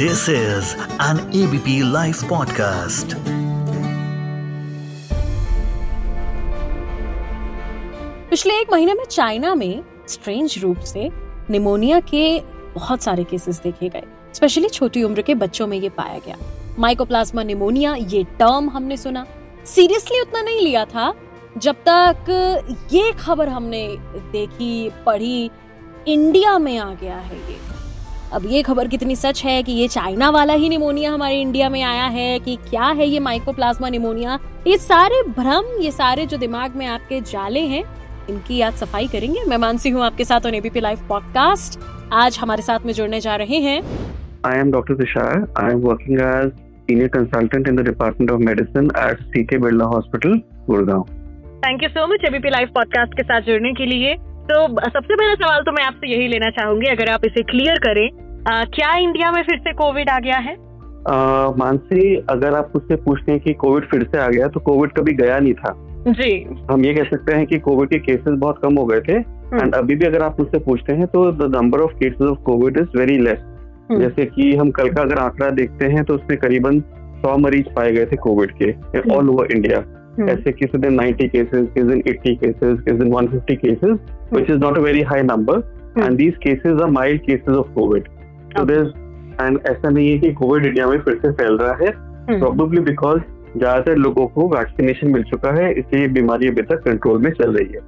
This is an ABP Life podcast. पिछले एक महीने में चाइना में स्ट्रेंज रूप से निमोनिया के बहुत सारे केसेस देखे गए स्पेशली छोटी उम्र के बच्चों में ये पाया गया। माइकोप्लाज्मा निमोनिया ये टर्म हमने सुना। सीरियसली उतना नहीं लिया था, जब तक ये खबर हमने देखी, पढ़ी इंडिया में आ गया है ये। अब ये खबर कितनी सच है कि ये चाइना वाला ही निमोनिया हमारे इंडिया में आया है कि क्या है ये माइकोप्लाज्मा निमोनिया ये सारे भ्रम ये सारे जो दिमाग में आपके जाले हैं इनकी आज सफ़ाई करेंगे मैं मानसी हूँ आपके साथ ऑन एबीपी लाइव पॉडकास्ट आज हमारे साथ में जुड़ने जा रहे हैं I am Dr. Tushar. I am working as senior consultant in the Department of Medicine at CK Birla Hospital, Gurgaon. Thank you so much ABP live podcast के साथ जुड़ने के लिए तो सबसे पहला सवाल तो मैं आपसे यही लेना चाहूँगी अगर आप इसे क्लियर करें आ, क्या इंडिया में फिर से कोविड आ गया है? मानसी अगर आप मुझसे पूछते हैं कि कोविड फिर से आ गया तो कोविड कभी गया नहीं था। जी। हम ये कह सकते हैं कि कोविड के केसेस बहुत कम हो गए थे। एंड अभी भी अगर आप मुझसे पूछते हैं तो the number of cases of Covid is very less hmm. जैसे कि हम कल का अगर आंकड़ा देखते हैं तो उसमें करीबन सौ मरीज़ पाए गए थे कोविड के ऑल ओवर इंडिया हम्म। ऐसे किसी दिन 90 cases, किसी दिन 80 cases, किसी दिन 150 cases, which is not a very high number. And these cases are mild cases of COVID. So there's and ऐसा नहीं है कि कोविड इंडिया में फिर से फैल रहा है। प्रोबेबली बिकॉज़ ज़्यादातर लोगों को वैक्सीनेशन मिल चुका है इसलिए बीमारी अभी तक कंट्रोल में चल रही है।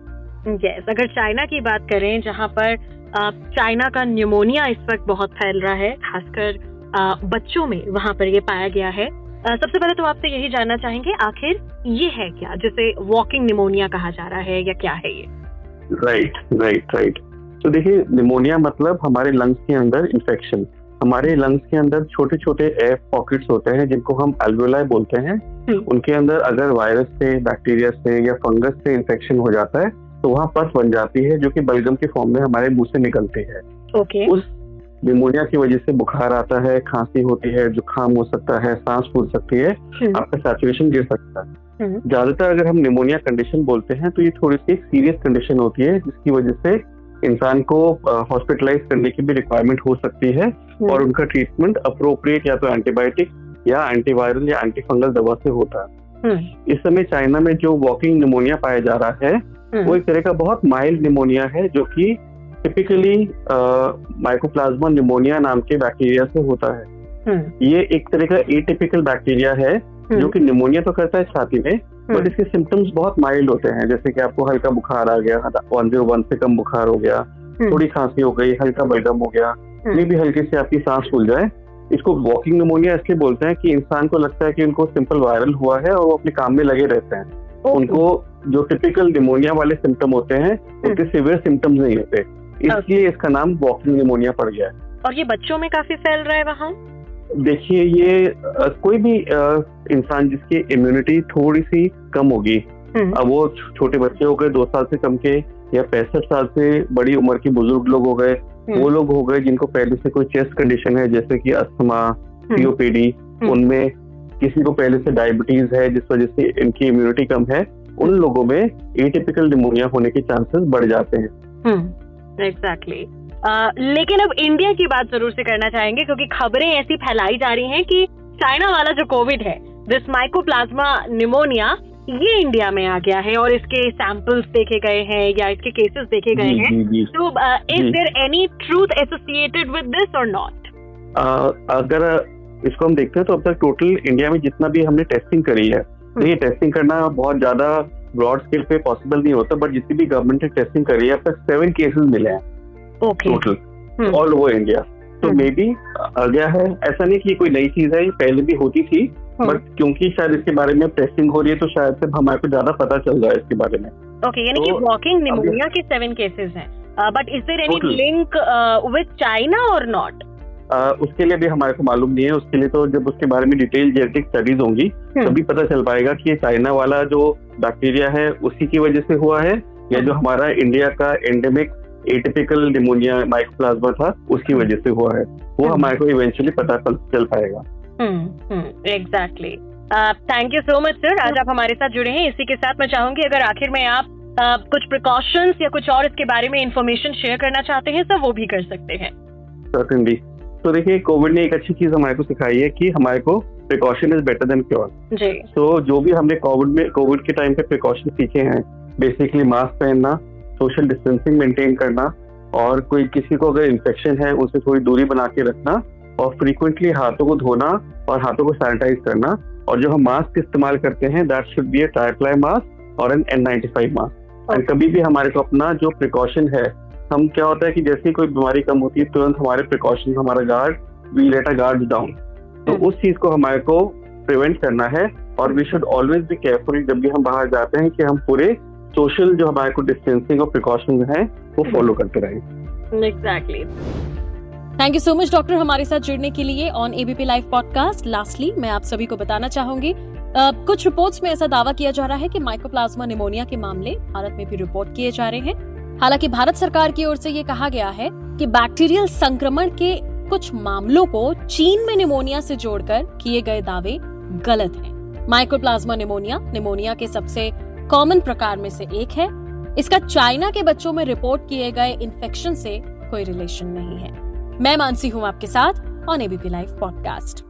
यस अगर चाइना की बात करें जहाँ पर चाइना का न्यूमोनिया इस वक्त बहुत फैल रहा है खासकर बच्चों में वहाँ पर ये पाया गया है। सबसे पहले तो आपसे यही जानना चाहेंगे आखिर ये है क्या? जिसे वॉकिंग निमोनिया कहा जा रहा है या क्या है ये? राइट राइट राइट तो देखिए निमोनिया मतलब हमारे लंग्स के अंदर इन्फेक्शन हमारे लंग्स के अंदर छोटे छोटे एयर पॉकेट्स होते हैं जिनको हम एल्वेलाई बोलते हैं। उनके अंदर अगर वायरस से बैक्टीरिया से या फंगस से इन्फेक्शन हो जाता है तो वहाँ पस बन जाती है जो कि बलगम के फॉर्म में हमारे मुँह से निकलती है। ओके उस निमोनिया की वजह से बुखार आता है खांसी होती है जुकाम हो सकता है सांस फूल सकती है आपका सैचुरेशन गिर सकता है। हम्म। ज़्यादातर अगर हम निमोनिया कंडीशन बोलते हैं तो ये थोड़ी सी एक सीरियस कंडीशन होती है जिसकी वजह से इंसान को हॉस्पिटलाइज करने की भी रिक्वायरमेंट हो सकती है और उनका ट्रीटमेंट अप्रोप्रिएट या तो एंटीबायोटिक या एंटीवायरल या एंटी फंगल दवा से होता है। इस समय चाइना में जो वॉकिंग निमोनिया पाया जा रहा है वो एक तरह का बहुत माइल्ड निमोनिया है जो कि टिपिकली माइकोप्लाज्मा निमोनिया नाम के बैक्टीरिया से होता है। ये एक तरह का एटिपिकल बैक्टीरिया है जो कि निमोनिया तो करता है छाती में बट इसके सिम्टम्स बहुत माइल्ड होते हैं जैसे कि आपको हल्का बुखार आ गया वन ज़ीरो वन से कम बुखार हो गया थोड़ी खांसी हो गई हल्का बलगम हो गया ये भी हल्की से आपकी सांस फूल जाए। इसको वॉकिंग निमोनिया इसलिए बोलते हैं कि इंसान को लगता है कि उनको सिंपल वायरल हुआ है और वो अपने काम में लगे रहते हैं। उनको जो टिपिकल निमोनिया वाले सिम्टम होते हैं उनके सिवियर सिम्टम्स नहीं होते। इसलिए इसका नाम वॉकिंग निमोनिया पड़ गया है। और ये बच्चों में काफ़ी फैल रहा है वहाँ? देखिए ये कोई भी इंसान जिसकी इम्यूनिटी थोड़ी सी कम होगी अब वो छोटे बच्चे हो गए दो साल से कम के या पैंसठ साल से बड़ी उम्र के बुज़ुर्ग लोग हो गए वो लोग हो गए जिनको पहले से कोई चेस्ट कंडीशन है जैसे कि अस्थमा सीओपीडी उनमें किसी को पहले से डायबिटीज़ है जिस वजह से इनकी इम्यूनिटी कम है उन लोगों में एटिपिकल निमोनिया होने के चांसेस बढ़ जाते हैं। एग्जैक्टली लेकिन अब इंडिया की बात ज़रूर से करना चाहेंगे क्योंकि खबरें ऐसी फैलाई जा रही हैं कि चाइना वाला जो कोविड है दिस माइकोप्लाज्मा निमोनिया ये इंडिया में आ गया है और इसके सैंपल्स देखे गए हैं या इसके केसेस देखे गए हैं। तो is. There any truth associated with this और नॉट अगर इसको हम देखते हैं तो अब तक टोटल इंडिया में जितना भी हमने टेस्टिंग करी है तो ये टेस्टिंग करना बहुत ज़्यादा ब्रॉड स्केल पे पॉसिबल नहीं होता बट जितनी भी गवर्नमेंट ने टेस्टिंग करी है अब तक सेवन केसेस मिले हैं टोटल। ऑल ओवर इंडिया तो। मे बी आ गया है। ऐसा नहीं कि कोई नई चीज़ है ये पहले भी होती थी। बट क्योंकि शायद इसके बारे में टेस्टिंग हो रही है तो शायद से हमारे को ज़्यादा पता चल रहा है इसके बारे में। ओके यानी कि तो वॉकिंग निमोनिया के सेवन केसेस हैं। But is there any link with China और नॉट उसके लिए भी हमारे को मालूम नहीं है। उसके लिए तो जब उसके बारे में डिटेल जेनेटिक स्टडीज़ होंगी तभी पता चल पाएगा कि ये चाइना वाला जो बैक्टीरिया है उसी की वजह से हुआ है। या जो हमारा इंडिया का एंडेमिक एटिपिकल निमोनिया माइकोप्लाज्मा था उसकी वजह से हुआ है। वो हम्म। हमारे को इवेंचुअली पता चल चल पाएगा। Exactly thank you so much sir आज आप हमारे साथ जुड़े हैं। इसी के साथ मैं चाहूँगी अगर आखिर में आप uh, कुछ प्रिकॉशंस या कुछ और इसके बारे में इंफॉर्मेशन शेयर करना चाहते हैं सर वो भी कर सकते हैं। सर्टनली तो देखिए कोविड ने एक अच्छी चीज़ हमारे को सिखाई है कि हमारे को precaution is better than cure तो जो भी हमने कोविड में कोविड के टाइम पे प्रिकॉशन सीखे हैं बेसिकली मास्क पहनना सोशल डिस्टेंसिंग मेंटेन करना और कोई किसी को अगर इन्फेक्शन है उसे थोड़ी दूरी बना के रखना और फ्रीक्वेंटली हाथों को धोना और हाथों को सैनिटाइज करना। और जो हम मास्क इस्तेमाल करते हैं that should be a triply mask और N N ninety five mask और कभी भी हमारे को अपना जो प्रिकॉशन है हम क्या होता है कि जैसे ही कोई बीमारी कम होती है तुरंत हमारे प्रिकॉशन हमारा guard we let a guard down तो हम्म। उस चीज़ को हमारे को प्रिवेंट करना है और we should always be careful जब भी हम बाहर जाते हैं कि हम पूरे सोशल जो हमारे को डिस्टेंसिंग और प्रिकॉशन है वो फॉलो करते रहें। Exactly thank you so much doctor हमारे साथ जुड़ने के लिए on ABP live podcast lastly मैं आप सभी को बताना चाहूँगी अ, कुछ रिपोर्ट्स में ऐसा दावा किया जा रहा है कि माइकोप्लाज्मा निमोनिया के मामले भारत में भी रिपोर्ट किए जा रहे हैं। हालाँकि भारत सरकार की ओर से ये कहा गया है कि बैक्टीरियल संक्रमण के कुछ मामलों को चीन में निमोनिया से जोड़कर किए गए दावे गलत हैं। माइकोप्लाज्मा निमोनिया निमोनिया के सबसे कॉमन प्रकार में से एक है इसका चाइना के बच्चों में रिपोर्ट किए गए इन्फेक्शन से कोई रिलेशन नहीं है मैं मानसी हूँ आपके साथ on ABP live podcast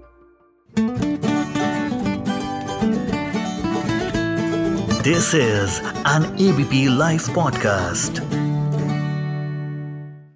This is an ABP Life podcast.